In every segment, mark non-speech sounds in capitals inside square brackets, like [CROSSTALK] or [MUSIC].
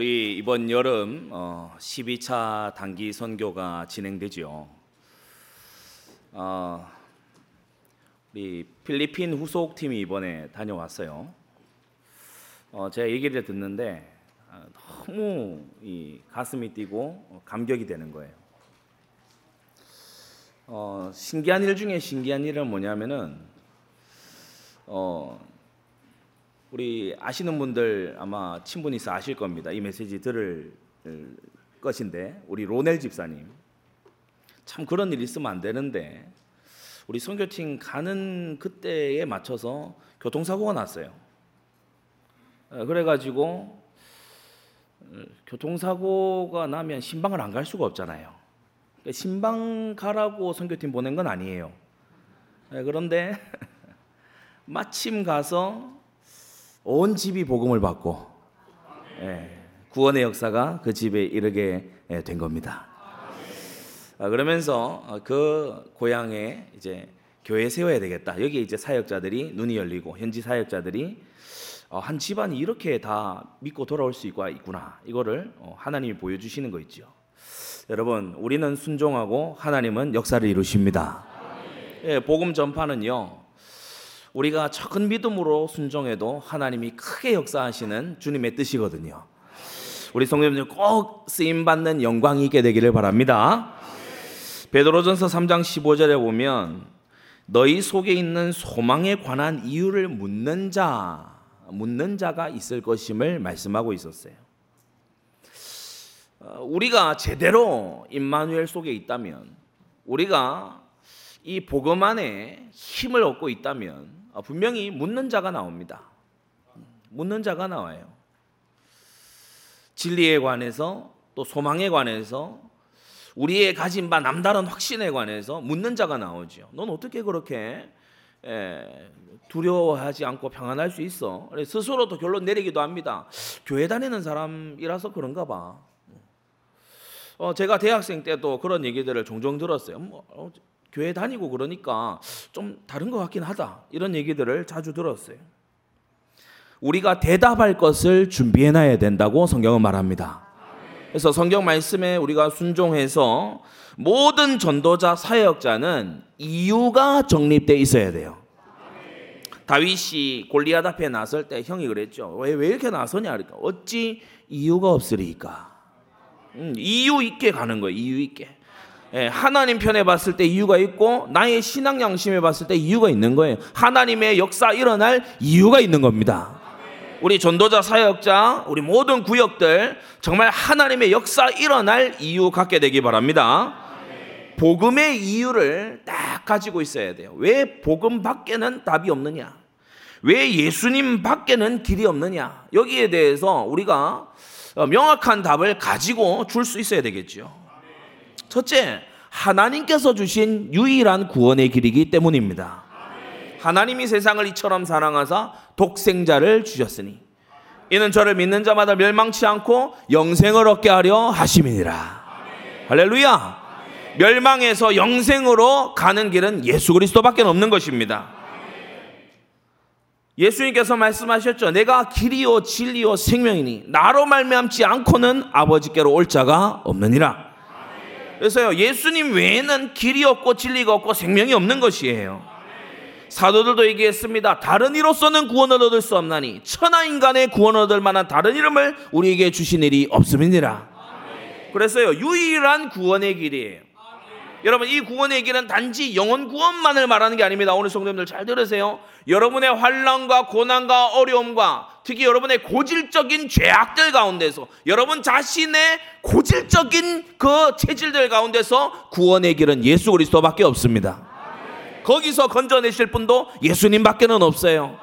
우리 이번 여름 어, 12차 단기 선교가 진행되죠. 어, 우리 필리핀 후속 팀이 이번에 다녀왔어요. 어, 제가 얘기를 듣는데 어, 너무 이 가슴이 뛰고 감격이 되는 거예요. 어, 신기한 일 중에 신기한 일은 뭐냐면은 어, 우리 아시는 분들 아마 친분이 있어 아실 겁니다. 이 메시지 들을 것인데 우리 로넬 집사님 참 그런 일 있으면 안 되는데 우리 선교팀 가는 그때에 맞춰서 교통사고가 났어요. 어, 그래가지고 어, 교통사고가 나면 신방을 안 갈 수가 없잖아요. 그러니까 신방 가라고 선교팀 보낸 건 아니에요. 네, 그런데 [LAUGHS] 마침 가서 온 집이 복음을 받고 예, 구원의 역사가 그 집에 이르게 예, 된 겁니다. 아, 그러면서 어, 그 고향에 이제 교회 세워야 되겠다. 여기 이제 사역자들이 눈이 열리고 현지 사역자들이 어, 한 집안이 이렇게 다 믿고 돌아올 수 있구나. 이거를 어, 하나님이 보여주시는 거 있죠. 여러분, 우리는 순종하고 하나님은 역사를 이루십니다. 예, 복음 전파는요. 우리가 적은 믿음으로 순종해도 하나님이 크게 역사하시는 주님의 뜻이거든요. 우리 성도님들 꼭 쓰임 받는 영광이 있게 되기를 바랍니다. 베드로전서 3장 15절에 보면 너희 속에 있는 소망에 관한 이유를 묻는 자 묻는 자가 있을 것임을 말씀하고 있었어요. 어, 우리가 제대로 임마누엘 속에 있다면 우리가 이 복음 안에 힘을 얻고 있다면 어, 분명히 묻는 자가 나옵니다. 묻는 자가 나와요. 진리에 관해서 또 소망에 관해서 우리의 가진 바 남다른 확신에 관해서 묻는 자가 나오죠. 넌 어떻게 그렇게 두려워하지 않고 평안할 수 있어? 스스로도 결론 내리기도 합니다. 교회 다니는 사람이라서 그런가 봐. 어, 제가 대학생 때도 그런 얘기들을 종종 들었어요. 뭐, 어, 교회 다니고 그러니까 좀 다른 것 같긴 하다. 이런 얘기들을 자주 들었어요. 우리가 대답할 것을 준비해 놔야 된다고 성경은 말합니다. 그래서 성경 말씀에 우리가 순종해서 모든 전도자 사역자는 이유가 정립돼 있어야 돼요. 다윗이 골리앗 앞에 나설 때 형이 그랬죠. 왜, 왜 이렇게 나서냐? 그러니까 어찌 이유가 없으리까? 음, 이유 있게 가는 거예요. 이유 있게. 예, 하나님 편에 봤을 때 이유가 있고 나의 신앙 양심에 봤을 때 이유가 있는 거예요. 하나님의 역사 일어날 이유가 있는 겁니다. 우리 전도자 사역자 우리 모든 구역들 정말 하나님의 역사 일어날 이유 갖게 되기 바랍니다. 복음의 이유를 딱 가지고 있어야 돼요. 왜 복음 밖에는 답이 없느냐? 왜 예수님 밖에는 길이 없느냐? 여기에 대해서 우리가 명확한 답을 가지고 줄 수 있어야 되겠죠. 첫째, 하나님께서 주신 유일한 구원의 길이기 때문입니다. 하나님이 세상을 이처럼 사랑하사 독생자를 주셨으니 이는 저를 믿는 자마다 멸망치 않고 영생을 얻게 하려 하심이니라. 할렐루야. 멸망에서 영생으로 가는 길은 예수 그리스도밖에 없는 것입니다. 예수님께서 말씀하셨죠. 내가 길이요 진리요 생명이니 나로 말미암지 않고는 아버지께로 올 자가 없느니라. 그래서요, 예수님 외에는 길이 없고 진리가 없고 생명이 없는 것이에요. 사도들도 얘기했습니다. 다른 이로서는 구원을 얻을 수 없나니 천하 인간의 구원을 얻을 만한 다른 이름을 우리에게 주신 일이 없음이니라. 그래서요, 유일한 구원의 길이에요. 여러분 이 구원의 길은 단지 영원 구원만을 말하는 게 아닙니다. 오늘 성도님들 잘 들으세요. 여러분의 환란과 고난과 어려움과 특히 여러분의 고질적인 죄악들 가운데서 여러분 자신의 고질적인 그 체질들 가운데서 구원의 길은 예수 그리스도밖에 없습니다. 거기서 건져내실 분도 예수님밖에는 없어요.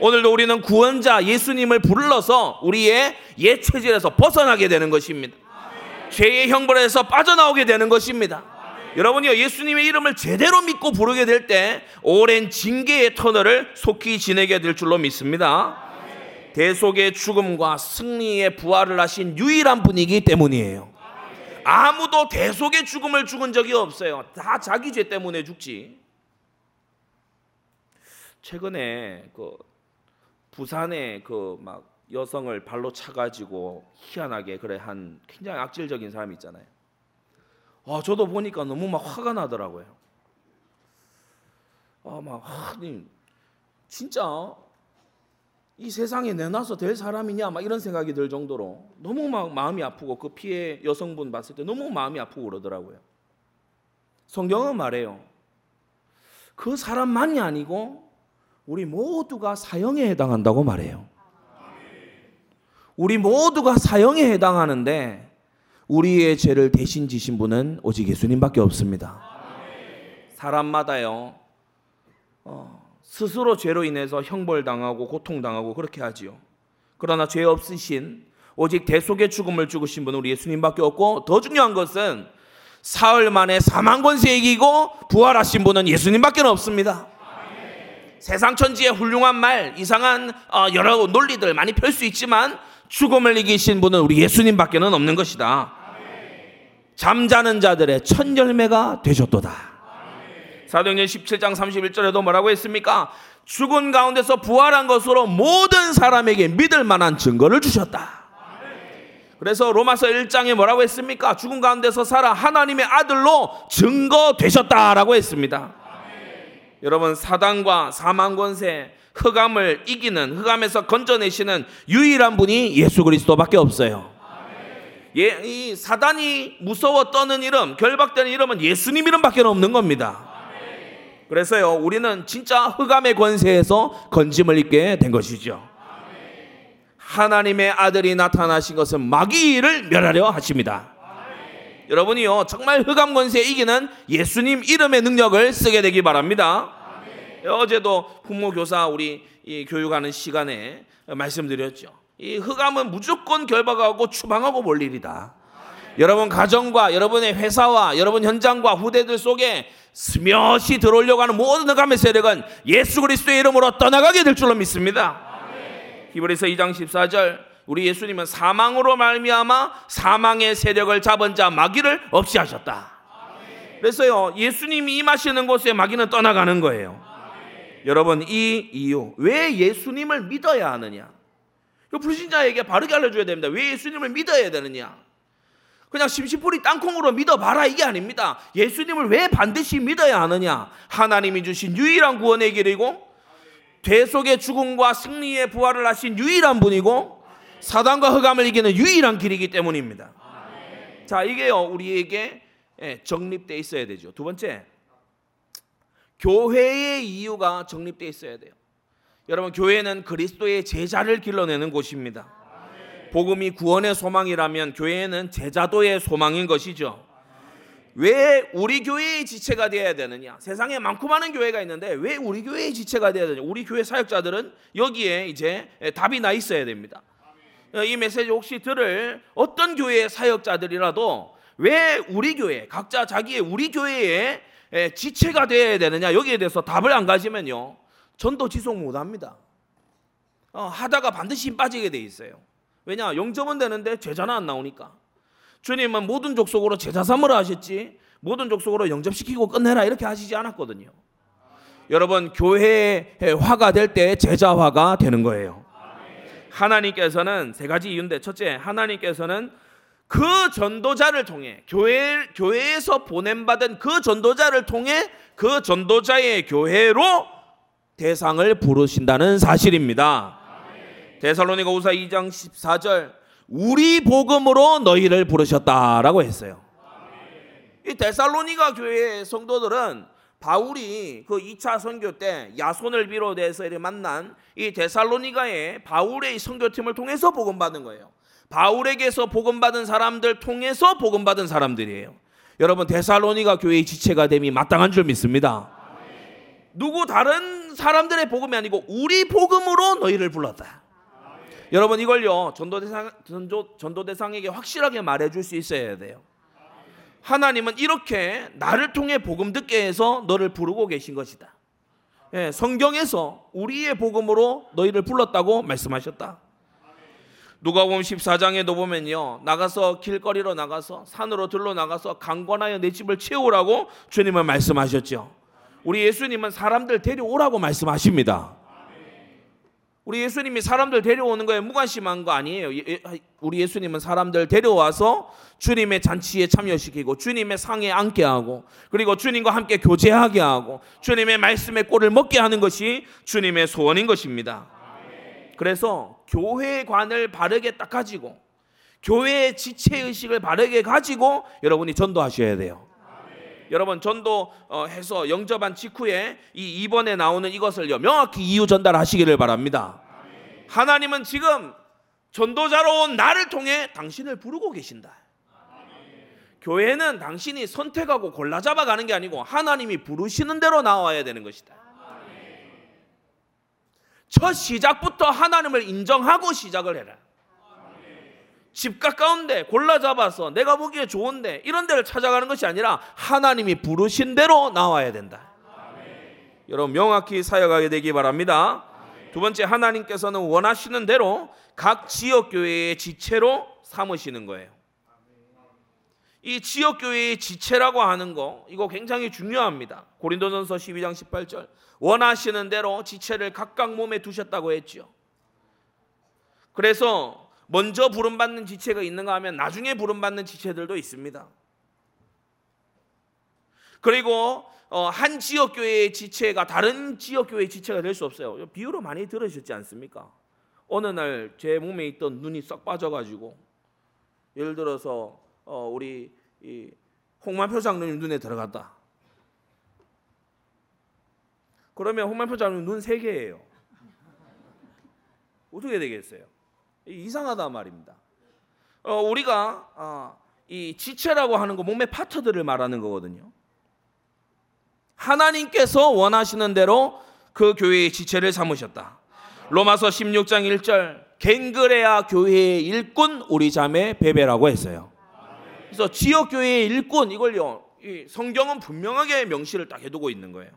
오늘도 우리는 구원자 예수님을 불러서 우리의 옛 체질에서 벗어나게 되는 것입니다. 죄의 형벌에서 빠져나오게 되는 것입니다. 여러분이요 예수님의 이름을 제대로 믿고 부르게 될 때 오랜 징계의 터널을 속히 지내게 될 줄로 믿습니다. 대속의 죽음과 승리의 부활을 하신 유일한 분이기 때문이에요. 아무도 대속의 죽음을 죽은 적이 없어요. 다 자기 죄 때문에 죽지. 최근에 그 부산에 그 막 여성을 발로 차가지고 희한하게 그래 한 굉장히 악질적인 사람이 있잖아요. 아, 저도 보니까 너무 막 화가 나더라고요. 아, 막 하님 진짜 이 세상에 내놔서 될 사람이냐 막 이런 생각이 들 정도로 너무 막 마음이 아프고 그 피해 여성분 봤을 때 너무 마음이 아프고 그러더라고요. 성경은 말해요. 그 사람만이 아니고 우리 모두가 사형에 해당한다고 말해요. 우리 모두가 사형에 해당하는데 우리의 죄를 대신 지신 분은 오직 예수님밖에 없습니다. 사람마다요. 어, 스스로 죄로 인해서 형벌 당하고 고통 당하고 그렇게 하지요. 그러나 죄 없으신 오직 대속의 죽음을 죽으신 분은 우리 예수님밖에 없고 더 중요한 것은 사흘 만에 사망 권세 이기고 부활하신 분은 예수님밖에 없습니다. 세상 천지의 훌륭한 말, 이상한 어, 여러 논리들 많이 펼 수 있지만 죽음을 이기신 분은 우리 예수님밖에는 없는 것이다. 잠자는 자들의 첫 열매가 되셨도다. 사도행전 17장 31절에도 뭐라고 했습니까? 죽은 가운데서 부활한 것으로 모든 사람에게 믿을 만한 증거를 주셨다. 그래서 로마서 1장에 뭐라고 했습니까? 죽은 가운데서 살아 하나님의 아들로 증거되셨다라고 했습니다. 여러분 사단과 사망 권세 흑암을 이기는 흑암에서 건져내시는 유일한 분이 예수 그리스도밖에 없어요. 예, 이 사단이 무서워 떠는 이름, 결박되는 이름은 예수님 이름밖에 없는 겁니다. 그래서요, 우리는 진짜 흑암의 권세에서 건짐을 입게 된 것이죠. 하나님의 아들이 나타나신 것은 마귀를 멸하려 하십니다. 여러분이요, 정말 흑암 권세 이기는 예수님 이름의 능력을 쓰게 되기 바랍니다. 어제도 부모 교사 우리 교육하는 시간에 말씀드렸죠. 이 흑암은 무조건 결박하고 추방하고 볼 일이다. 여러분 가정과 여러분의 회사와 여러분 현장과 후대들 속에 스며시 들어오려고 하는 모든 흑암의 세력은 예수 그리스도의 이름으로 떠나가게 될 줄로 믿습니다. 히브리서 2장 14절 우리 예수님은 사망으로 말미암아 사망의 세력을 잡은 자 마귀를 없이 하셨다. 그래서요 예수님이 임하시는 곳에 마귀는 떠나가는 거예요. 여러분 이 이유 왜 예수님을 믿어야 하느냐? 불신자에게 바르게 알려줘야 됩니다. 왜 예수님을 믿어야 되느냐? 그냥 심심풀이 땅콩으로 믿어봐라 이게 아닙니다. 예수님을 왜 반드시 믿어야 하느냐? 하나님이 주신 유일한 구원의 길이고 대속의 죽음과 승리의 부활을 하신 유일한 분이고 사단과 흑암을 이기는 유일한 길이기 때문입니다. 자 이게요 우리에게 예, 정립돼 있어야 되죠. 두 번째 교회의 이유가 정립돼 있어야 돼요. 여러분 교회는 그리스도의 제자를 길러내는 곳입니다. 복음이 구원의 소망이라면 교회는 제자도의 소망인 것이죠. 왜 우리 교회의 지체가 되어야 되느냐? 세상에 많고 많은 교회가 있는데 왜 우리 교회의 지체가 되어야 되느냐? 우리 교회 사역자들은 여기에 이제 답이 나 있어야 됩니다. 이 메시지 혹시 들을 어떤 교회의 사역자들이라도 왜 우리 교회 각자 자기의 우리 교회에 지체가 되어야 되느냐 여기에 대해서 답을 안 가지면요 전도 지속 못 합니다. 어, 하다가 반드시 힘 빠지게 돼 있어요. 왜냐 영접은 되는데 제자는 안 나오니까. 주님은 모든 족속으로 제자 삼으라 하셨지 모든 족속으로 영접시키고 끝내라 이렇게 하시지 않았거든요. 여러분 교회의 화가 될 때 제자 화가 되는 거예요. 하나님께서는 세 가지 이유인데 첫째 하나님께서는 그 전도자를 통해 교회 교회에서 보냄 받은 그 전도자를 통해 그 전도자의 교회로 대상을 부르신다는 사실입니다. 데살로니가 우사 2장 14절 우리 복음으로 너희를 부르셨다라고 했어요. 이 데살로니가 교회 성도들은 바울이 그 2차 선교 때 야손을 비롯해서 만난 이 데살로니가의 바울의 선교팀을 통해서 복음 받은 거예요. 바울에게서 복음 받은 사람들 통해서 복음 받은 사람들이에요. 여러분 데살로니가 교회의 지체가 됨이 마땅한 줄 믿습니다. 누구 다른 사람들의 복음이 아니고 우리 복음으로 너희를 불렀다. 여러분 이걸요 전도 대상 전도 전도 대상에게 확실하게 말해줄 수 있어야 돼요. 하나님은 이렇게 나를 통해 복음 듣게 해서 너를 부르고 계신 것이다. 예, 성경에서 우리의 복음으로 너희를 불렀다고 말씀하셨다. 누가복음 14장에도 보면요. 나가서 길거리로 나가서 산으로 들러 나가서 강권하여 내 집을 채우라고 주님은 말씀하셨죠. 우리 예수님은 사람들 데려오라고 말씀하십니다. 우리 예수님이 사람들 데려오는 거에 무관심한 거 아니에요. 예- 예- 우리 예수님은 사람들 데려와서 주님의 잔치에 참여시키고 주님의 상에 앉게 하고 그리고 주님과 함께 교제하게 하고 주님의 말씀의 꼴을 먹게 하는 것이 주님의 소원인 것입니다. 그래서 교회관을 바르게 딱 가지고 교회의 지체 의식을 바르게 가지고 여러분이 전도하셔야 돼요. 여러분 전도해서 영접한 직후에 이 2번에 나오는 이것을요 명확히 이유 전달하시기를 바랍니다. 하나님은 지금 전도자로 온 나를 통해 당신을 부르고 계신다. 교회는 당신이 선택하고 골라 잡아가는 게 아니고 하나님이 부르시는 대로 나와야 되는 것이다. 첫 시작부터 하나님을 인정하고 시작을 해라. 집 가까운데 골라 잡아서 내가 보기에 좋은데 이런 데를 찾아가는 것이 아니라 하나님이 부르신 대로 나와야 된다. 여러분 명확히 사역하게 되기 바랍니다. 두 번째 하나님께서는 원하시는 대로 각 지역 교회의 지체로 삼으시는 거예요. 이 지역 교회의 지체라고 하는 거 이거 굉장히 중요합니다. 고린도전서 12장 18절 원하시는 대로 지체를 각각 몸에 두셨다고 했죠. 그래서 먼저 부름받는 지체가 있는가 하면 나중에 부름받는 지체들도 있습니다. 그리고 어, 한 지역 교회의 지체가 다른 지역 교회의 지체가 될 수 없어요. 비유로 많이 들으셨지 않습니까? 어느 날 제 몸에 있던 눈이 썩 빠져가지고 예를 들어서 어, 우리 이 홍만표 장로님 눈에 들어갔다. 그러면 홍만표 장로님 눈 세 개예요. 어떻게 되겠어요? 이상하다 말입니다. 어, 우리가 어, 이 지체라고 하는 거 몸의 파트들을 말하는 거거든요. 하나님께서 원하시는 대로 그 교회의 지체를 삼으셨다. 로마서 16장 1절 갱그레아 교회의 일꾼 우리 자매 베베라고 했어요. 그래서 지역 교회의 일꾼 이걸요. 이 성경은 분명하게 명시를 딱 해두고 있는 거예요.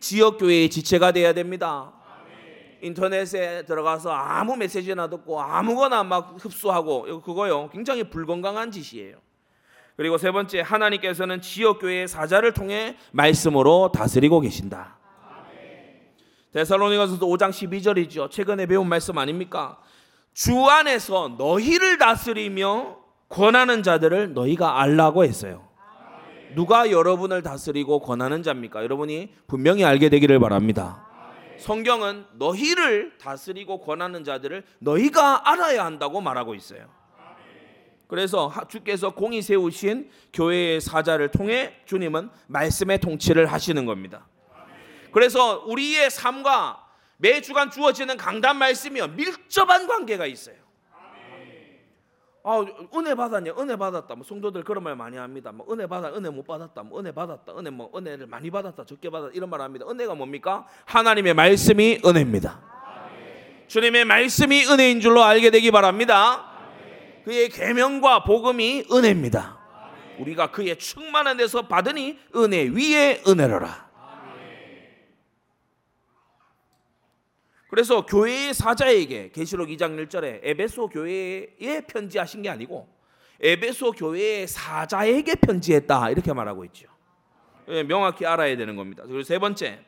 지역 교회의 지체가 돼야 됩니다. 인터넷에 들어가서 아무 메시지나 듣고 아무거나 막 흡수하고 그거요. 굉장히 불건강한 짓이에요. 그리고 세 번째 하나님께서는 지역 교회의 사자를 통해 말씀으로 다스리고 계신다. 데살로니가서도 5장 12절이죠. 최근에 배운 말씀 아닙니까? 주 안에서 너희를 다스리며 권하는 자들을 너희가 알라고 했어요. 누가 여러분을 다스리고 권하는 자입니까? 여러분이 분명히 알게 되기를 바랍니다. 성경은 너희를 다스리고 권하는 자들을 너희가 알아야 한다고 말하고 있어요. 그래서 주께서 공이 세우신 교회의 사자를 통해 주님은 말씀의 통치를 하시는 겁니다. 그래서 우리의 삶과 매 주간 주어지는 강단 말씀이요 밀접한 관계가 있어요. 아, 은혜 받았냐? 은혜 받았다. 뭐 성도들 그런 말 많이 합니다. 뭐 은혜 받아, 은혜 못 받았다. 뭐 은혜 받았다. 은혜 뭐 은혜를 많이 받았다. 적게 받았다. 이런 말 합니다. 은혜가 뭡니까? 하나님의 말씀이 은혜입니다. 주님의 말씀이 은혜인 줄로 알게 되기 바랍니다. 그의 계명과 복음이 은혜입니다. 우리가 그의 충만한 데서 받으니 은혜 위에 은혜로라. 그래서 교회의 사자에게 계시록 2장 1절에 에베소 교회에 편지하신 게 아니고 에베소 교회의 사자에게 편지했다 이렇게 말하고 있죠. 예, 명확히 알아야 되는 겁니다. 그리고 세 번째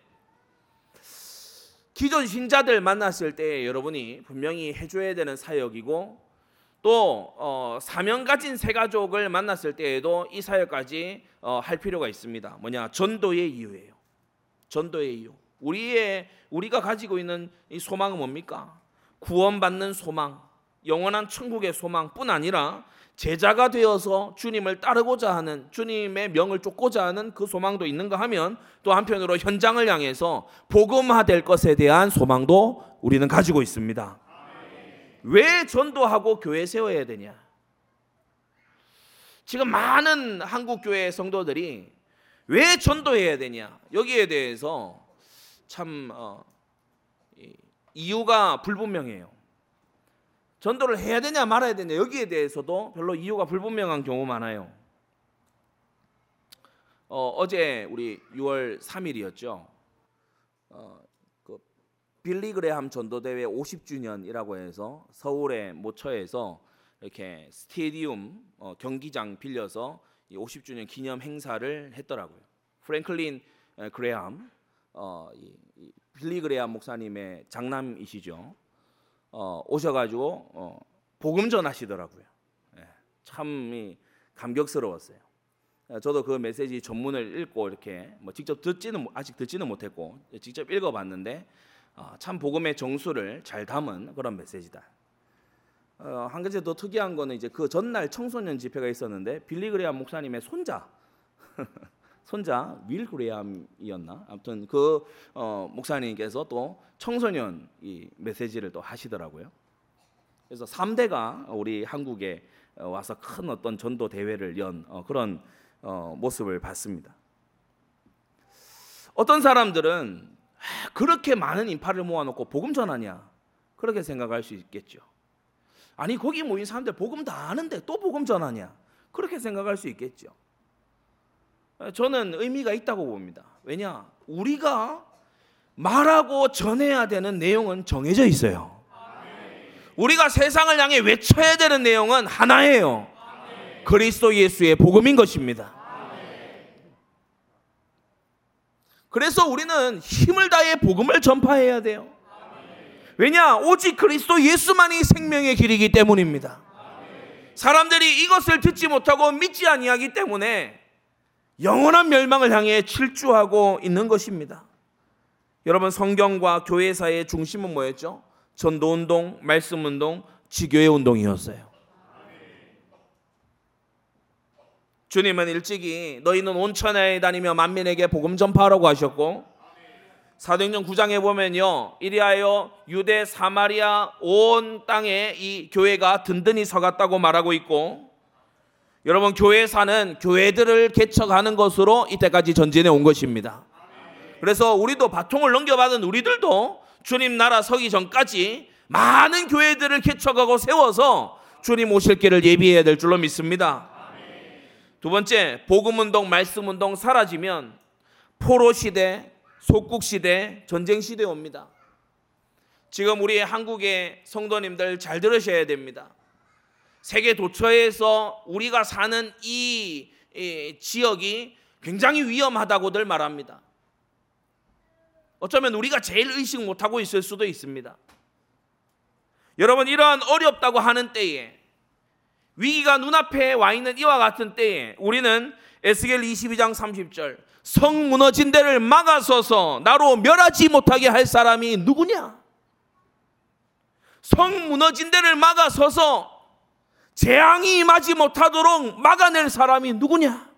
기존 신자들 만났을 때 여러분이 분명히 해줘야 되는 사역이고 또 어, 사명 가진 새 가족을 만났을 때에도 이 사역까지 어, 할 필요가 있습니다. 뭐냐 전도의 이유예요. 전도의 이유. 우리의 우리가 가지고 있는 이 소망은 뭡니까? 구원받는 소망, 영원한 천국의 소망뿐 아니라 제자가 되어서 주님을 따르고자 하는 주님의 명을 쫓고자 하는 그 소망도 있는가 하면 또 한편으로 현장을 향해서 복음화될 것에 대한 소망도 우리는 가지고 있습니다. 왜 전도하고 교회 세워야 되냐? 지금 많은 한국 교회 성도들이 왜 전도해야 되냐? 여기에 대해서 참 어, 이유가 불분명해요. 전도를 해야 되냐 말아야 되냐 여기에 대해서도 별로 이유가 불분명한 경우 많아요. 어, 제 우리 6월 3일이었죠. 어, 그 빌리 그레함 전도대회 50주년이라고 해서 서울의 모처에서 이렇게 스테디움 어, 경기장 빌려서 50주년 기념 행사를 했더라고요. 프랭클린 그레함 어, 이, 이 빌리그레아 목사님의 장남이시죠. 어, 오셔가지고 어, 복음 전하시더라고요. 예, 참 감격스러웠어요. 어, 저도 그 메시지 전문을 읽고 이렇게 뭐 직접 듣지는 아직 듣지는 못했고 직접 읽어봤는데 어, 참 복음의 정수를 잘 담은 그런 메시지다. 어, 한 가지 더 특이한 거는 이제 그 전날 청소년 집회가 있었는데 빌리그레암 목사님의 손자 [LAUGHS] 손자 윌 그레암이었나 아무튼 그 어, 목사님께서 또 청소년 이 메시지를 또 하시더라고요. 그래서 3대가 우리 한국에 어, 와서 큰 어떤 전도 대회를 연 어, 그런 어, 모습을 봤습니다. 어떤 사람들은 아, 그렇게 많은 인파를 모아놓고 복음 전하냐 그렇게 생각할 수 있겠죠. 아니 거기 모인 사람들 복음 다 아는데 또 복음 전하냐 그렇게 생각할 수 있겠죠. 저는 의미가 있다고 봅니다. 왜냐 우리가 말하고 전해야 되는 내용은 정해져 있어요. 우리가 세상을 향해 외쳐야 되는 내용은 하나예요. 그리스도 예수의 복음인 것입니다. 그래서 우리는 힘을 다해 복음을 전파해야 돼요. 왜냐? 오직 그리스도 예수만이 생명의 길이기 때문입니다. 사람들이 이것을 듣지 못하고 믿지 아니하기 때문에 영원한 멸망을 향해 질주하고 있는 것입니다. 여러분 성경과 교회사의 중심은 뭐였죠? 전도 운동, 말씀 운동, 지교회 운동이었어요. 주님은 일찍이 너희는 온천에 다니며 만민에게 복음 전파하라고 하셨고 사도행전 9장에 보면요. 이리하여 유대 사마리아 온 땅에 이 교회가 든든히 서갔다고 말하고 있고 여러분 교회 사는 교회들을 개척하는 것으로 이때까지 전진해 온 것입니다. 그래서 우리도 바통을 넘겨받은 우리들도 주님 나라 서기 전까지 많은 교회들을 개척하고 세워서 주님 오실 길을 예비해야 될 줄로 믿습니다. 두 번째, 복음운동, 말씀운동 사라지면 포로 시대, 속국 시대, 전쟁 시대 옵니다. 지금 우리 한국의 성도님들 잘 들으셔야 됩니다. 세계 도처에서 우리가 사는 이, 이 지역이 굉장히 위험하다고들 말합니다. 어쩌면 우리가 제일 의식 못하고 있을 수도 있습니다. 여러분, 이러한 어렵다고 하는 때에 위기가 눈앞에 와 있는 이와 같은 때에 우리는 에스겔 22장 30절 성 무너진 데를 막아서서 나로 멸하지 못하게 할 사람이 누구냐? 성 무너진 데를 막아서서 재앙이 임하지 못하도록 막아낼 사람이 누구냐?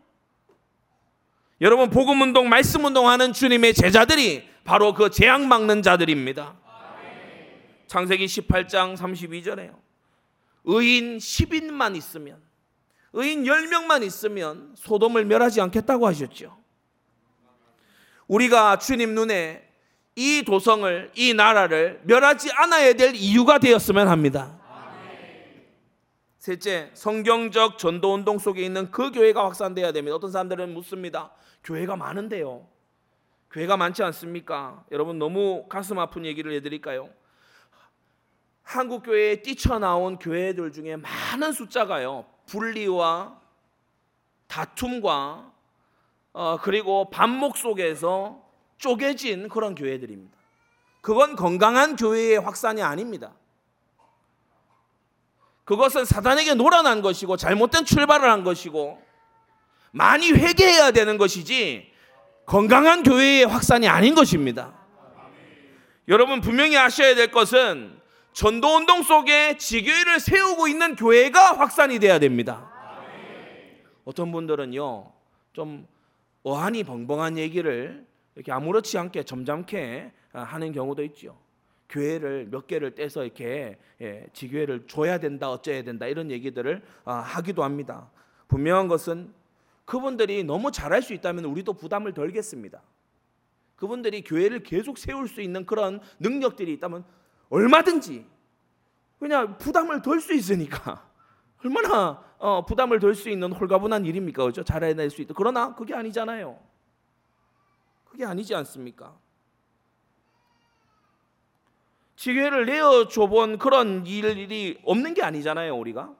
여러분 복음 운동, 말씀 운동하는 주님의 제자들이 바로 그 재앙 막는 자들입니다. 창세기 18장 32절에요. 의인 10인만 있으면 의인 10명만 있으면 소돔을 멸하지 않겠다고 하셨죠. 우리가 주님 눈에 이 도성을 이 나라를 멸하지 않아야 될 이유가 되었으면 합니다. 셋째, 성경적 전도 운동 속에 있는 그 교회가 확산돼야 됩니다. 어떤 사람들은 묻습니다. 교회가 많은데요. 교회가 많지 않습니까? 여러분 너무 가슴 아픈 얘기를 해 드릴까요? 한국 교회에 뛰쳐나온 교회들 중에 많은 숫자가요 분리와 다툼과 어, 그리고 반목 속에서 쪼개진 그런 교회들입니다. 그건 건강한 교회의 확산이 아닙니다. 그것은 사단에게 놀아난 것이고 잘못된 출발을 한 것이고 많이 회개해야 되는 것이지 건강한 교회의 확산이 아닌 것입니다. 여러분 분명히 아셔야 될 것은 전도 운동 속에 지교회를 세우고 있는 교회가 확산이 돼야 됩니다. 어떤 분들은요 좀 어안이 벙벙한 얘기를 이렇게 아무렇지 않게 점잖게 하는 경우도 있죠. 교회를 몇 개를 떼서 이렇게 예, 지교회를 줘야 된다, 어쩌야 된다 이런 얘기들을 아, 하기도 합니다. 분명한 것은 그분들이 너무 잘할 수 있다면 우리도 부담을 덜겠습니다. 그분들이 교회를 계속 세울 수 있는 그런 능력들이 있다면 얼마든지 그냥 부담을 덜 수 있으니까 [LAUGHS] 얼마나 어, 부담을 덜 수 있는 홀가분한 일입니까, 그렇죠? 잘해낼 수 있다. 그러나 그게 아니잖아요. 그게 아니지 않습니까? 지혜를 내어줘 본 그런 일이 없는 게 아니잖아요, 우리가.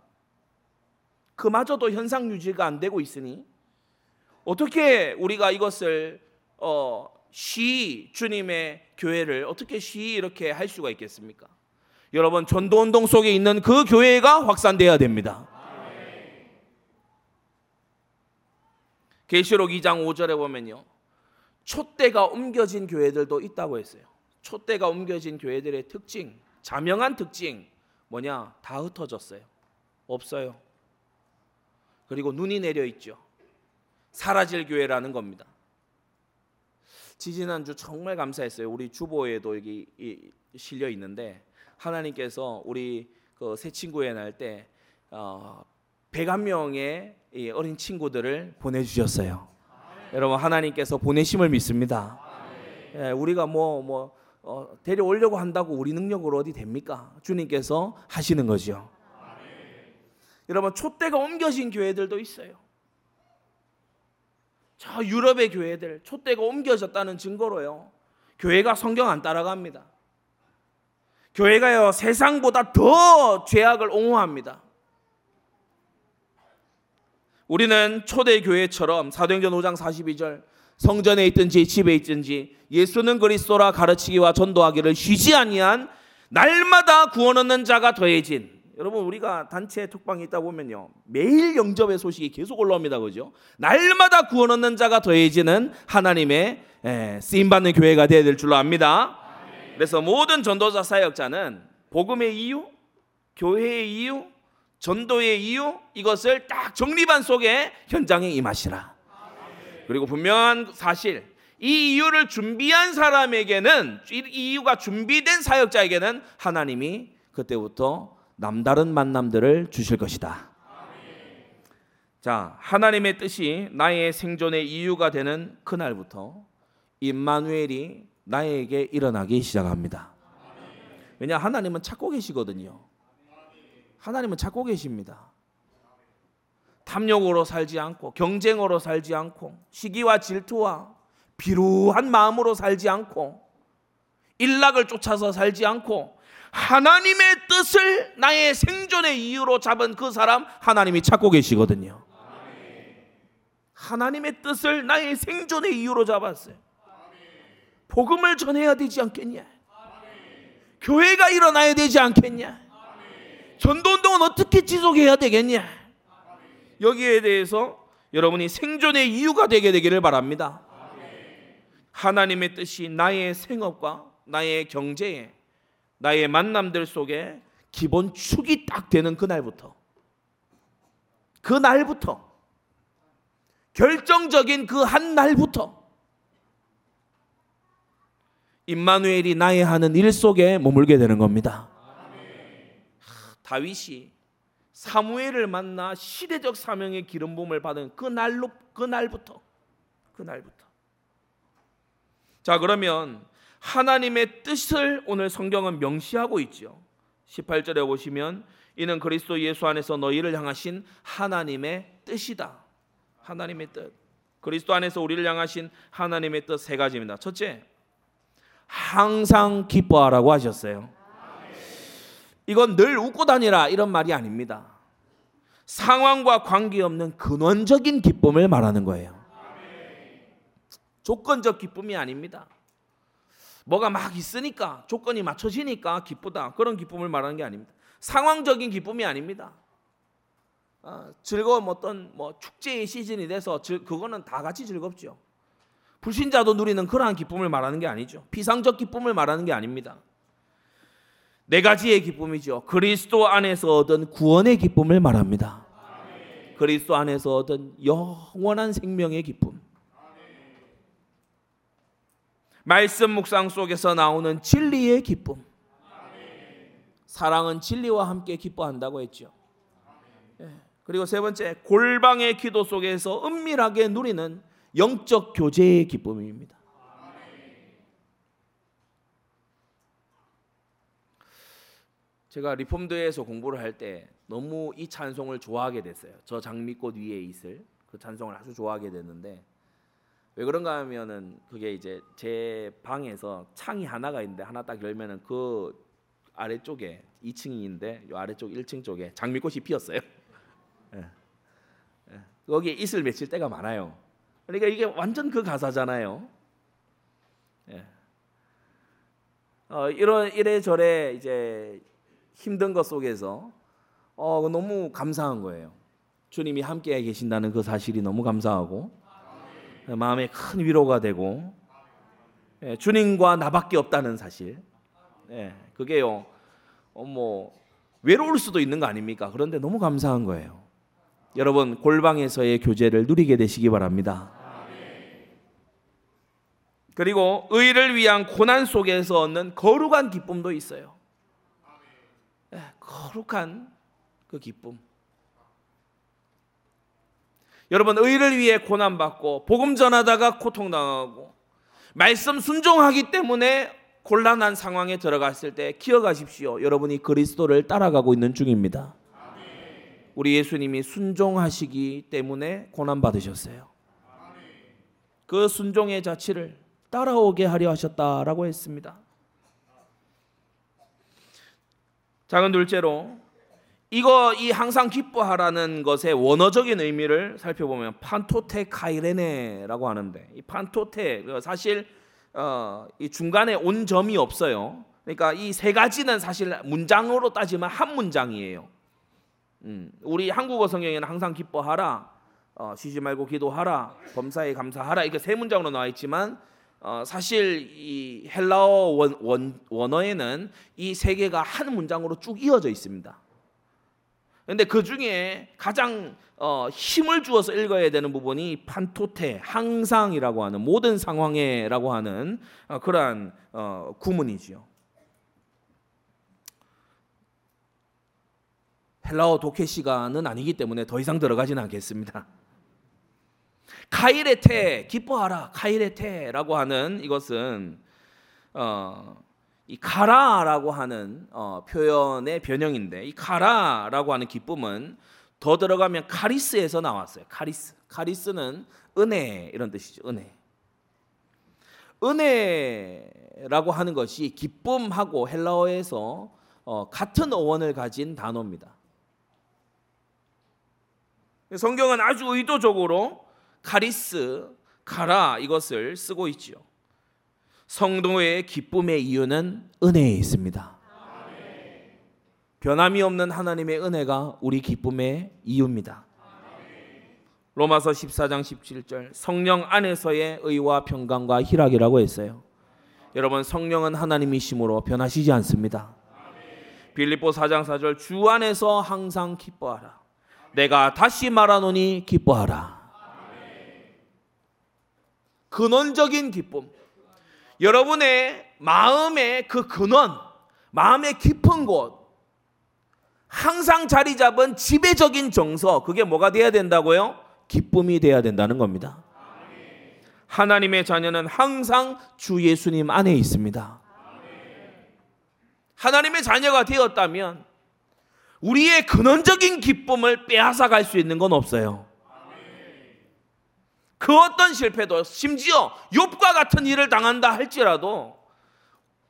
그마저도 현상 유지가 안 되고 있으니 어떻게 우리가 이것을 어, 쉬 주님의 교회를 어떻게 쉬 이렇게 할 수가 있겠습니까? 여러분 전도 운동 속에 있는 그 교회가 확산돼야 됩니다. 계시록 2장 5절에 보면요. 촛대가 옮겨진 교회들도 있다고 했어요. 촛대가 옮겨진 교회들의 특징, 자명한 특징 뭐냐? 다 흩어졌어요. 없어요. 그리고 눈이 내려 있죠. 사라질 교회라는 겁니다. 지지난주 정말 감사했어요. 우리 주보에도 여기 실려 있는데 하나님께서 우리 그 새 친구회 날때 어, 101명의 어린 친구들을 보내주셨어요. 여러분 하나님께서 보내심을 믿습니다. 예, 우리가 뭐뭐 뭐, 어, 데려오려고 한다고 우리 능력으로 어디 됩니까? 주님께서 하시는 거죠. 여러분 촛대가 옮겨진 교회들도 있어요. 저 유럽의 교회들 촛대가 옮겨졌다는 증거로요. 교회가 성경 안 따라갑니다. 교회가요 세상보다 더 죄악을 옹호합니다. 우리는 초대 교회처럼 사도행전 5장 42절 성전에 있든지 집에 있든지 예수는 그리스도라 가르치기와 전도하기를 쉬지 아니한 날마다 구원 얻는 자가 더해진. 여러분 우리가 단체 톡방에 있다 보면요 매일 영접의 소식이 계속 올라옵니다. 그죠? 날마다 구원 얻는 자가 더해지는 하나님의 쓰임 받는 교회가 되어야 될 줄로 압니다. 그래서 모든 전도자 사역자는 복음의 이유 교회의 이유 전도의 이유 이것을 딱 정리반 속에 현장에 임하시라. 그리고 분명한 사실 이 이유를 준비한 사람에게는 이 이유가 준비된 사역자에게는 하나님이 그때부터 남다른 만남들을 주실 것이다. 자, 하나님의 뜻이 나의 생존의 이유가 되는 그날부터 임마누엘이 나에게 일어나기 시작합니다. 왜냐 하나님은 찾고 계시거든요. 하나님은 찾고 계십니다. 탐욕으로 살지 않고 경쟁으로 살지 않고 시기와 질투와 비루한 마음으로 살지 않고 일락을 쫓아서 살지 않고 하나님의 뜻을 나의 생존의 이유로 잡은 그 사람 하나님이 찾고 계시거든요. 하나님의 뜻을 나의 생존의 이유로 잡았어요. 복음을 전해야 되지 않겠냐? 교회가 일어나야 되지 않겠냐? 전도운동은 어떻게 지속해야 되겠냐? 여기에 대해서 여러분이 생존의 이유가 되게 되기를 바랍니다. 하나님의 뜻이 나의 생업과 나의 경제에 나의 만남들 속에 기본 축이 딱 되는 그날부터 그날부터 결정적인 그 한 날부터 임마누엘이 나의 하는 일 속에 머물게 되는 겁니다. 다윗이 사무엘을 만나 시대적 사명의 기름 부음을 받은 그 날로 그 날부터 그 날부터 자 그러면 하나님의 뜻을 오늘 성경은 명시하고 있죠. 18절에 보시면 이는 그리스도 예수 안에서 너희를 향하신 하나님의 뜻이다. 하나님의 뜻. 그리스도 안에서 우리를 향하신 하나님의 뜻 세 가지입니다. 첫째, 항상 기뻐하라고 하셨어요. 이건 늘 웃고 다니라 이런 말이 아닙니다. 상황과 관계없는 근원적인 기쁨을 말하는 거예요. 조건적 기쁨이 아닙니다. 뭐가 막 있으니까 조건이 맞춰지니까 기쁘다 그런 기쁨을 말하는 게 아닙니다. 상황적인 기쁨이 아닙니다. 어, 즐거운 어떤 뭐 축제의 시즌이 돼서 즐, 그거는 다 같이 즐겁죠. 불신자도 누리는 그러한 기쁨을 말하는 게 아니죠. 비상적 기쁨을 말하는 게 아닙니다. 네 가지의 기쁨이죠. 그리스도 안에서 얻은 구원의 기쁨을 말합니다. 그리스도 안에서 얻은 영원한 생명의 기쁨. 말씀 묵상 속에서 나오는 진리의 기쁨. 사랑은 진리와 함께 기뻐한다고 했죠. 예. 그리고 세 번째, 골방의 기도 속에서 은밀하게 누리는 영적 교제의 기쁨입니다. 제가 리폼드에서 공부를 할 때 너무 이 찬송을 좋아하게 됐어요. 저 장미꽃 위에 있을 그 찬송을 아주 좋아하게 됐는데 왜 그런가 하면은 그게 이제 제 방에서 창이 하나가 있는데 하나 딱 열면은 그 아래쪽에 2층인데 요 아래쪽 1층 쪽에 장미꽃이 피었어요. [LAUGHS] 예. 예. 거기에 있을 며칠 때가 많아요. 그러니까 이게 완전 그 가사잖아요. 예. 어, 이런 이래저래 이제 힘든 것 속에서 어, 너무 감사한 거예요. 주님이 함께 계신다는 그 사실이 너무 감사하고 마음에 큰 위로가 되고 예, 주님과 나밖에 없다는 사실. 예, 그게요. 어, 뭐 외로울 수도 있는 거 아닙니까? 그런데 너무 감사한 거예요. 여러분 골방에서의 교제를 누리게 되시기 바랍니다. 그리고 의를 위한 고난 속에서 얻는 거룩한 기쁨도 있어요. 예, 거룩한 그 기쁨. 여러분 의를 위해 고난 받고 복음 전하다가 고통 당하고 말씀 순종하기 때문에 곤란한 상황에 들어갔을 때 기억하십시오. 여러분이 그리스도를 따라가고 있는 중입니다. 우리 예수님이 순종하시기 때문에 고난 받으셨어요. 그 순종의 자취를 따라오게 하려 하셨다라고 했습니다. 작은 둘째로 이거 이 항상 기뻐하라는 것의 원어적인 의미를 살펴보면 판토테 카이레네라고 하는데 이 판토테 그 사실 어, 이 중간에 온 점이 없어요. 그러니까 이 세 가지는 사실 문장으로 따지면 한 문장이에요. 음, 우리 한국어 성경에는 항상 기뻐하라, 어, 쉬지 말고 기도하라, 범사에 감사하라 이게 세 문장으로 나와 있지만 어, 사실 이 헬라어 원, 원, 원어에는 이 세 개가 한 문장으로 쭉 이어져 있습니다. 근데 그 중에 가장 어, 힘을 주어서 읽어야 되는 부분이 판토테 항상이라고 하는 모든 상황에라고 하는 어, 그러한 어, 구문이지요. 헬라어 독해 시간은 아니기 때문에 더 이상 들어가지는 않겠습니다. 카이레테 기뻐하라 카이레테라고 하는 이것은 어, 이 가라라고 하는 어, 표현의 변형인데 이 가라라고 하는 기쁨은 더 들어가면 카리스에서 나왔어요. 카리스. 카리스는 은혜 이런 뜻이죠. 은혜. 은혜라고 하는 것이 기쁨하고 헬라어에서 어, 같은 어원을 가진 단어입니다. 성경은 아주 의도적으로 카리스, 가라 이것을 쓰고 있지요. 성도의 기쁨의 이유는 은혜에 있습니다. 변함이 없는 하나님의 은혜가 우리 기쁨의 이유입니다. 로마서 14장 17절 성령 안에서의 의와 평강과 희락이라고 했어요. 여러분 성령은 하나님이심으로 변하시지 않습니다. 빌립보 4장 4절 주 안에서 항상 기뻐하라. 내가 다시 말하노니 기뻐하라. 근원적인 기쁨. 여러분의 마음의 그 근원, 마음의 깊은 곳, 항상 자리 잡은 지배적인 정서, 그게 뭐가 돼야 된다고요? 기쁨이 돼야 된다는 겁니다. 하나님의 자녀는 항상 주 예수님 안에 있습니다. 하나님의 자녀가 되었다면 우리의 근원적인 기쁨을 빼앗아 갈 수 있는 건 없어요. 그 어떤 실패도 심지어 욥과 같은 일을 당한다 할지라도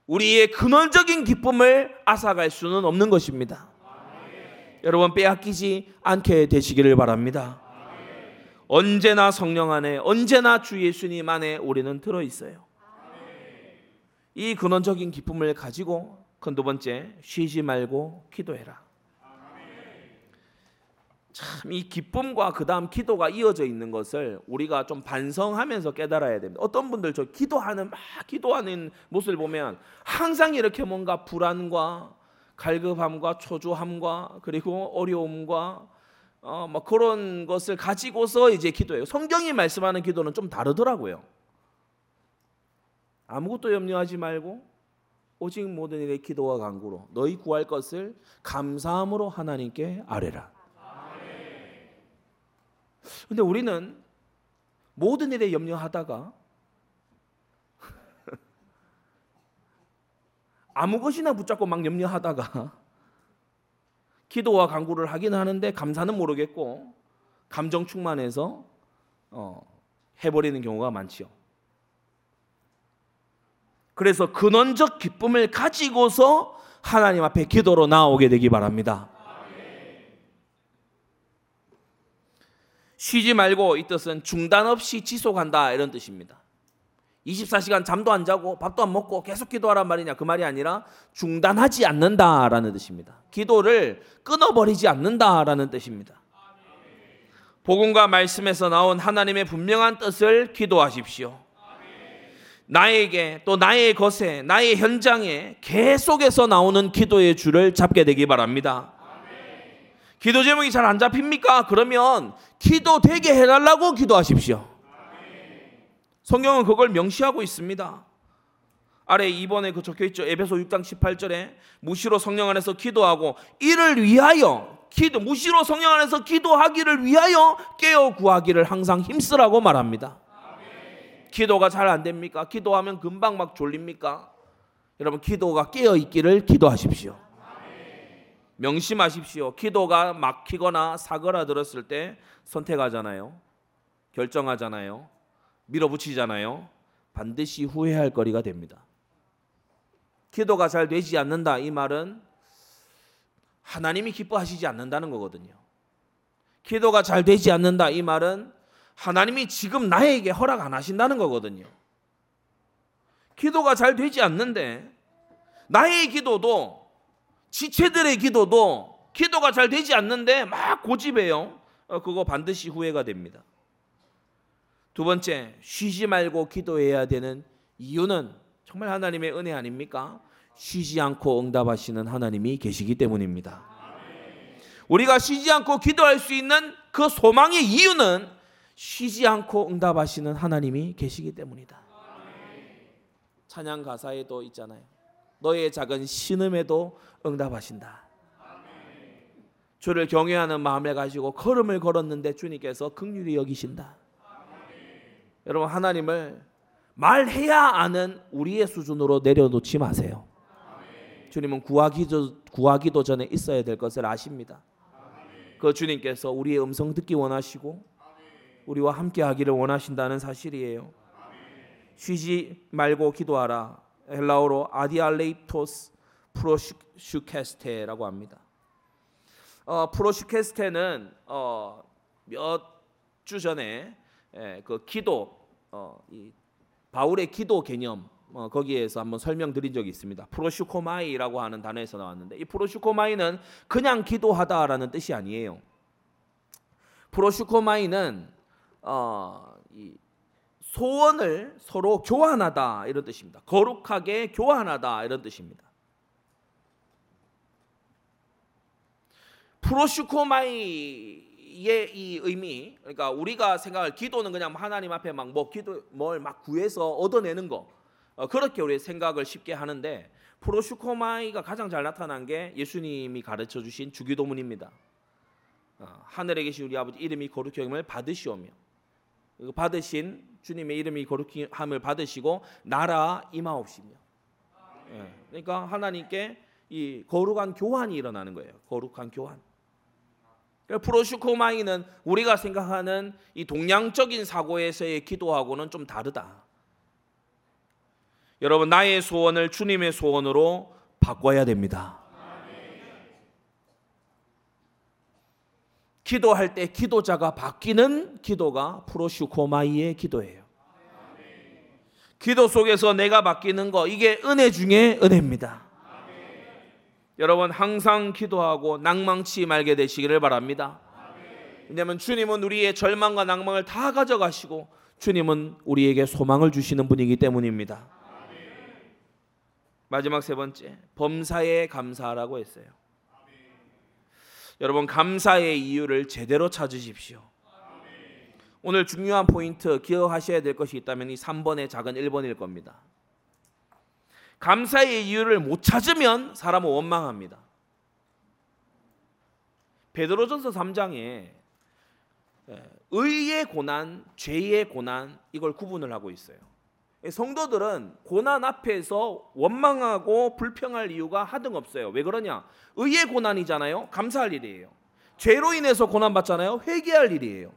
우리의 근원적인 기쁨을 앗아갈 수는 없는 것입니다. 여러분 빼앗기지 않게 되시기를 바랍니다. 언제나 성령 안에 언제나 주 예수님 안에 우리는 들어 있어요. 이 근원적인 기쁨을 가지고 큰두 번째 쉬지 말고 기도해라. 참 이 기쁨과 그 다음 기도가 이어져 있는 것을 우리가 좀 반성하면서 깨달아야 됩니다. 어떤 분들 저 기도하는 막 기도하는 모습을 보면 항상 이렇게 뭔가 불안과 갈급함과 초조함과 그리고 어려움과 어, 뭐 그런 것을 가지고서 이제 기도해요. 성경이 말씀하는 기도는 좀 다르더라고요. 아무것도 염려하지 말고 오직 모든 일에 기도와 간구로 너희 구할 것을 감사함으로 하나님께 아뢰라. 근데 우리는 모든 일에 염려하다가 [LAUGHS] 아무 것이나 붙잡고 막 염려하다가 기도와 간구를 하긴 하는데 감사는 모르겠고 감정 충만해서 어, 해버리는 경우가 많지요. 그래서 근원적 기쁨을 가지고서 하나님 앞에 기도로 나오게 되기 바랍니다. 쉬지 말고 이 뜻은 중단 없이 지속한다 이런 뜻입니다. 24시간 잠도 안 자고 밥도 안 먹고 계속 기도하란 말이냐 그 말이 아니라 중단하지 않는다라는 뜻입니다. 기도를 끊어버리지 않는다라는 뜻입니다. 복음과 말씀에서 나온 하나님의 분명한 뜻을 기도하십시오. 나에게 또 나의 것에 나의 현장에 계속해서 나오는 기도의 줄을 잡게 되기 바랍니다. 기도 제목이 잘 안 잡힙니까? 그러면 기도 되게 해달라고 기도하십시오. 성경은 그걸 명시하고 있습니다. 아래 2번에 그 적혀 있죠. 에베소 6장 18절에 무시로 성령 안에서 기도하고 이를 위하여 기도 무시로 성령 안에서 기도하기를 위하여 깨어 구하기를 항상 힘쓰라고 말합니다. 기도가 잘 안 됩니까? 기도하면 금방 막 졸립니까? 여러분 기도가 깨어 있기를 기도하십시오. 명심하십시오. 기도가 막히거나 사그라들었을 때 선택하잖아요. 결정하잖아요. 밀어붙이잖아요. 반드시 후회할 거리가 됩니다. 기도가 잘 되지 않는다 이 말은 하나님이 기뻐하시지 않는다는 거거든요. 기도가 잘 되지 않는다 이 말은 하나님이 지금 나에게 허락 안 하신다는 거거든요. 기도가 잘 되지 않는데 나의 기도도 지체들의 기도도 기도가 잘 되지 않는데 막 고집해요. 어, 그거 반드시 후회가 됩니다. 두 번째, 쉬지 말고 기도해야 되는 이유는 정말 하나님의 은혜 아닙니까? 쉬지 않고 응답하시는 하나님이 계시기 때문입니다. 우리가 쉬지 않고 기도할 수 있는 그 소망의 이유는 쉬지 않고 응답하시는 하나님이 계시기 때문이다. 찬양 가사에도 있잖아요. 너의 작은 신음에도 응답하신다. 주를 경외하는 마음을 가지고 걸음을 걸었는데 주님께서 극률이 여기신다. 여러분 하나님을 말해야 아는 우리의 수준으로 내려놓지 마세요. 주님은 구하기도, 구하기도 전에 있어야 될 것을 아십니다. 그 주님께서 우리의 음성 듣기 원하시고 우리와 함께 하기를 원하신다는 사실이에요. 쉬지 말고 기도하라. 헬라어로 아디알레이토스 프로슈케스테라고 합니다. 어, 프로슈케스테는 어, 몇주 전에 예, 그 기도 어, 이 바울의 기도 개념 어, 거기에서 한번 설명드린 적이 있습니다. προσεύχομαι라고 하는 단어에서 나왔는데 이 προσεύχομαι는 그냥 기도하다라는 뜻이 아니에요. προσεύχομαι는 어, 이 소원을 서로 교환하다 이런 뜻입니다. 거룩하게 교환하다 이런 뜻입니다. προσεύχομαι 이 의미 그러니까 우리가 생각할 기도는 그냥 하나님 앞에 막 뭐 기도 뭘 막 구해서 얻어내는 거 어, 그렇게 우리 생각을 쉽게 하는데 프로슈코마이가 가장 잘 나타난 게 예수님이 가르쳐 주신 주기도문입니다. 어, 하늘에 계신 우리 아버지 이름이 거룩함을 받으시오며 받으신 주님의 이름이 거룩함을 받으시고 나라 임하옵시며 예, 그러니까 하나님께 이 거룩한 교환이 일어나는 거예요. 거룩한 교환. 프로슈코마이는 우리가 생각하는 이 동양적인 사고에서의 기도하고는 좀 다르다. 여러분 나의 소원을 주님의 소원으로 바꿔야 됩니다. 기도할 때 기도자가 바뀌는 기도가 프로슈코마이의 기도예요. 기도 속에서 내가 바뀌는 거 이게 은혜 중에 은혜입니다. 여러분 항상 기도하고 낭망치 말게 되시기를 바랍니다. 왜냐하면 주님은 우리의 절망과 낭망을 다 가져가시고 주님은 우리에게 소망을 주시는 분이기 때문입니다. 마지막 세 번째 범사에 감사하라고 했어요. 여러분 감사의 이유를 제대로 찾으십시오. 오늘 중요한 포인트 기억하셔야 될 것이 있다면 이 3번의 작은 1번일 겁니다. 감사의 이유를 못 찾으면 사람은 원망합니다. 베드로전서 3장에 예, 의의 고난, 죄의 고난 이걸 구분을 하고 있어요. 성도들은 고난 앞에서 원망하고 불평할 이유가 하등 없어요. 왜 그러냐? 의의 고난이잖아요. 감사할 일이에요. 죄로 인해서 고난 받잖아요. 회개할 일이에요.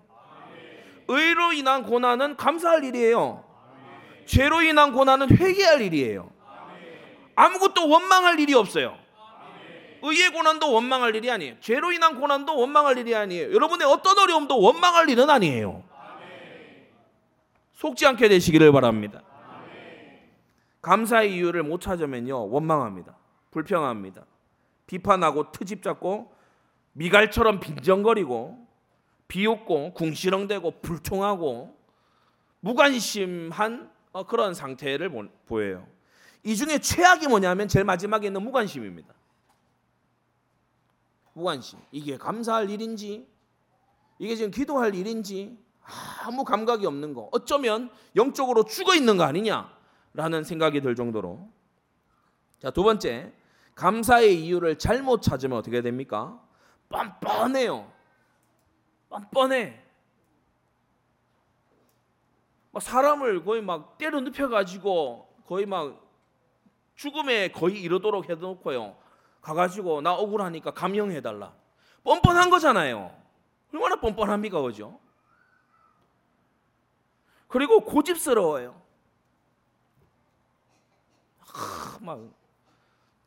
의로 인한 고난은 감사할 일이에요. 죄로 인한 고난은 회개할 일이에요. 아무것도 원망할 일이 없어요. 의의 고난도 원망할 일이 아니에요. 죄로 인한 고난도 원망할 일이 아니에요. 여러분의 어떤 어려움도 원망할 일은 아니에요. 속지 않게 되시기를 바랍니다. 감사의 이유를 못 찾으면요 원망합니다. 불평합니다. 비판하고 트집 잡고 미갈처럼 빈정거리고 비웃고 궁시렁대고 불통하고 무관심한 어, 그런 상태를 보여요. 이 중에 최악이 뭐냐면 제일 마지막에 있는 무관심입니다. 무관심. 이게 감사할 일인지 이게 지금 기도할 일인지 아무 감각이 없는 거. 어쩌면 영적으로 죽어 있는 거 아니냐 라는 생각이 들 정도로. 자, 두 번째. 감사의 이유를 잘못 찾으면 어떻게 됩니까? 뻔뻔해요. 뻔뻔해. 사람을 거의 막 때려 눕혀 가지고 거의 막 죽음에 거의 이르도록 해 놓고요. 가 가지고 나 억울하니까 감형해 달라. 뻔뻔한 거잖아요. 얼마나 뻔뻔합니까, 그죠? 그리고 고집스러워요. 하, 막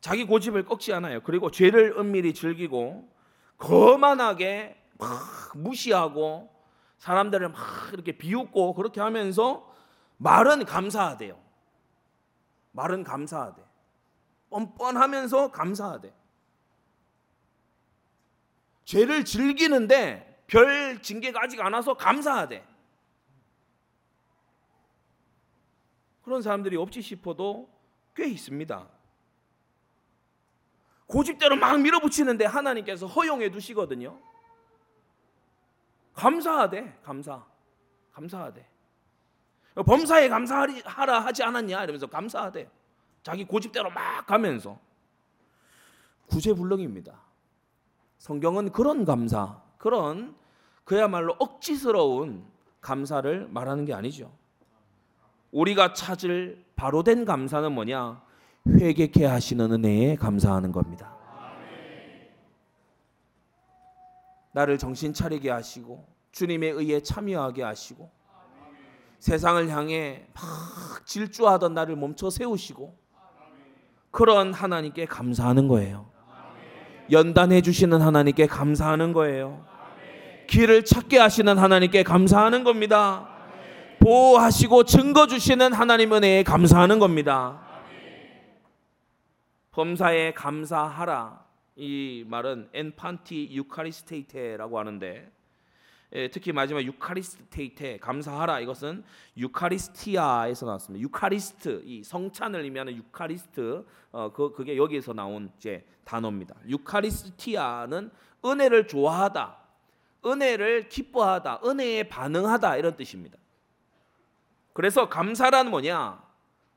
자기 고집을 꺾지 않아요. 그리고 죄를 은밀히 즐기고 거만하게 막 무시하고 사람들을 막 이렇게 비웃고 그렇게 하면서 말은 감사하대요. 말은 감사하대. 뻔뻔하면서 감사하대. 죄를 즐기는데 별 징계가 아직 안 와서 감사하대. 그런 사람들이 없지 싶어도 꽤 있습니다. 고집대로 막 밀어붙이는데 하나님께서 허용해 두시거든요. 감사하대, 감사. 감사하대. 범사에 감사하라 하지 않았냐 이러면서 감사하대. 자기 고집대로 막 가면서 구제불능입니다. 성경은 그런 감사, 그런 그야말로 억지스러운 감사를 말하는 게 아니죠. 우리가 찾을 바로 된 감사는 뭐냐? 회개케 하시는 은혜에 감사하는 겁니다. 나를 정신 차리게 하시고 주님의 의에 참여하게 하시고 세상을 향해 막 질주하던 나를 멈춰 세우시고 그런 하나님께 감사하는 거예요. 연단해 주시는 하나님께 감사하는 거예요. 길을 찾게 하시는 하나님께 감사하는 겁니다. 보호하시고 증거 주시는 하나님 은혜에 감사하는 겁니다. 범사에 감사하라. 이 말은 엔판티 유카리스테이테라고 하는데 예, 특히 마지막 유카리스테이테 감사하라 이것은 유카리스티아에서 나왔습니다. 유카리스트 이 성찬을 의미하는 유카리스트 어, 그 그게 여기에서 나온 이제 단어입니다. 유카리스티아는 은혜를 좋아하다, 은혜를 기뻐하다, 은혜에 반응하다 이런 뜻입니다. 그래서 감사란 뭐냐?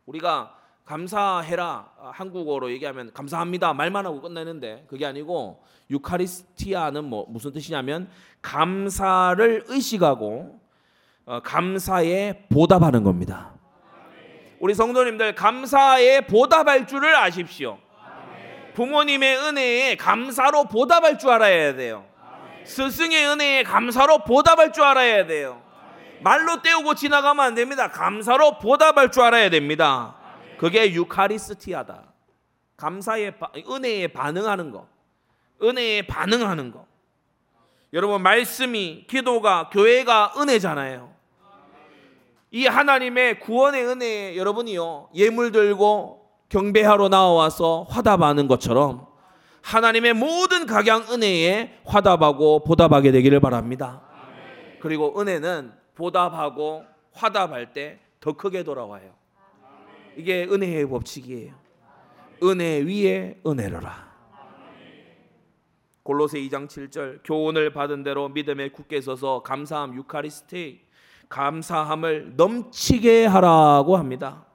우리가 감사해라 한국어로 얘기하면 감사합니다 말만 하고 끝내는데 그게 아니고 유카리스티아는 뭐 무슨 뜻이냐면 감사를 의식하고 어, 감사에 보답하는 겁니다. 우리 성도님들 감사에 보답할 줄을 아십시오. 부모님의 은혜에 감사로 보답할 줄 알아야 돼요. 스승의 은혜에 감사로 보답할 줄 알아야 돼요. 말로 때우고 지나가면 안 됩니다. 감사로 보답할 줄 알아야 됩니다. 그게 유카리스티아다. 감사의 은혜에 반응하는 거. 은혜에 반응하는 거. 여러분 말씀이 기도가 교회가 은혜잖아요. 이 하나님의 구원의 은혜에 여러분이요 예물 들고 경배하러 나와서 화답하는 것처럼 하나님의 모든 각양 은혜에 화답하고 보답하게 되기를 바랍니다. 그리고 은혜는 보답하고 화답할 때 더 크게 돌아와요. 이게 은혜의 법칙이에요. 은혜 위에 은혜로라. 골로새 2장 7절 교훈을 받은 대로 믿음에 굳게 서서 감사함 유카리스티 감사함을 넘치게 하라고 합니다.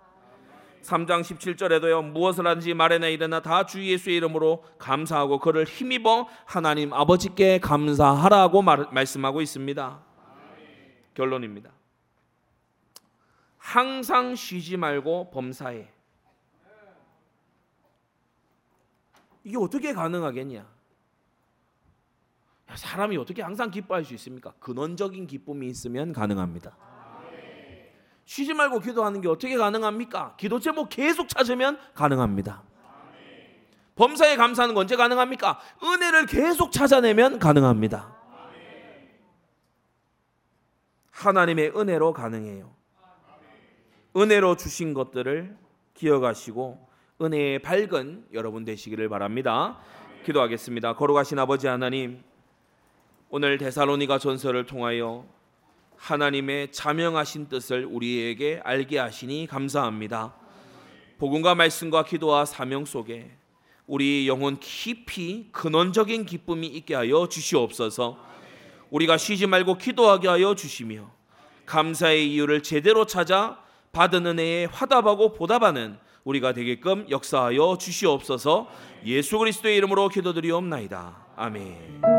3장 17절에도요 무엇을 하든지 말에나 이르나 다 주 예수의 이름으로 감사하고 그를 힘입어 하나님 아버지께 감사하라고 말, 말씀하고 있습니다. 결론입니다. 항상 쉬지 말고 범사해. 이게 어떻게 가능하겠냐? 사람이 어떻게 항상 기뻐할 수 있습니까? 근원적인 기쁨이 있으면 가능합니다. 쉬지 말고 기도하는 게 어떻게 가능합니까? 기도 제목 계속 찾으면 가능합니다. 범사에 감사하는 건 언제 가능합니까? 은혜를 계속 찾아내면 가능합니다. 하나님의 은혜로 가능해요. 은혜로 주신 것들을 기억하시고 은혜의 밝은 여러분 되시기를 바랍니다. 기도하겠습니다. 거룩하신 아버지 하나님, 오늘 데살로니가 전설을 통하여 하나님의 자명하신 뜻을 우리에게 알게 하시니 감사합니다. 복음과 말씀과 기도와 사명 속에 우리 영혼 깊이 근원적인 기쁨이 있게 하여 주시옵소서. 우리가 쉬지 말고 기도하게 하여 주시며 감사의 이유를 제대로 찾아 받은 은혜에 화답하고 보답하는 우리가 되게끔 역사하여 주시옵소서. 예수 그리스도의 이름으로 기도드리옵나이다. 아멘.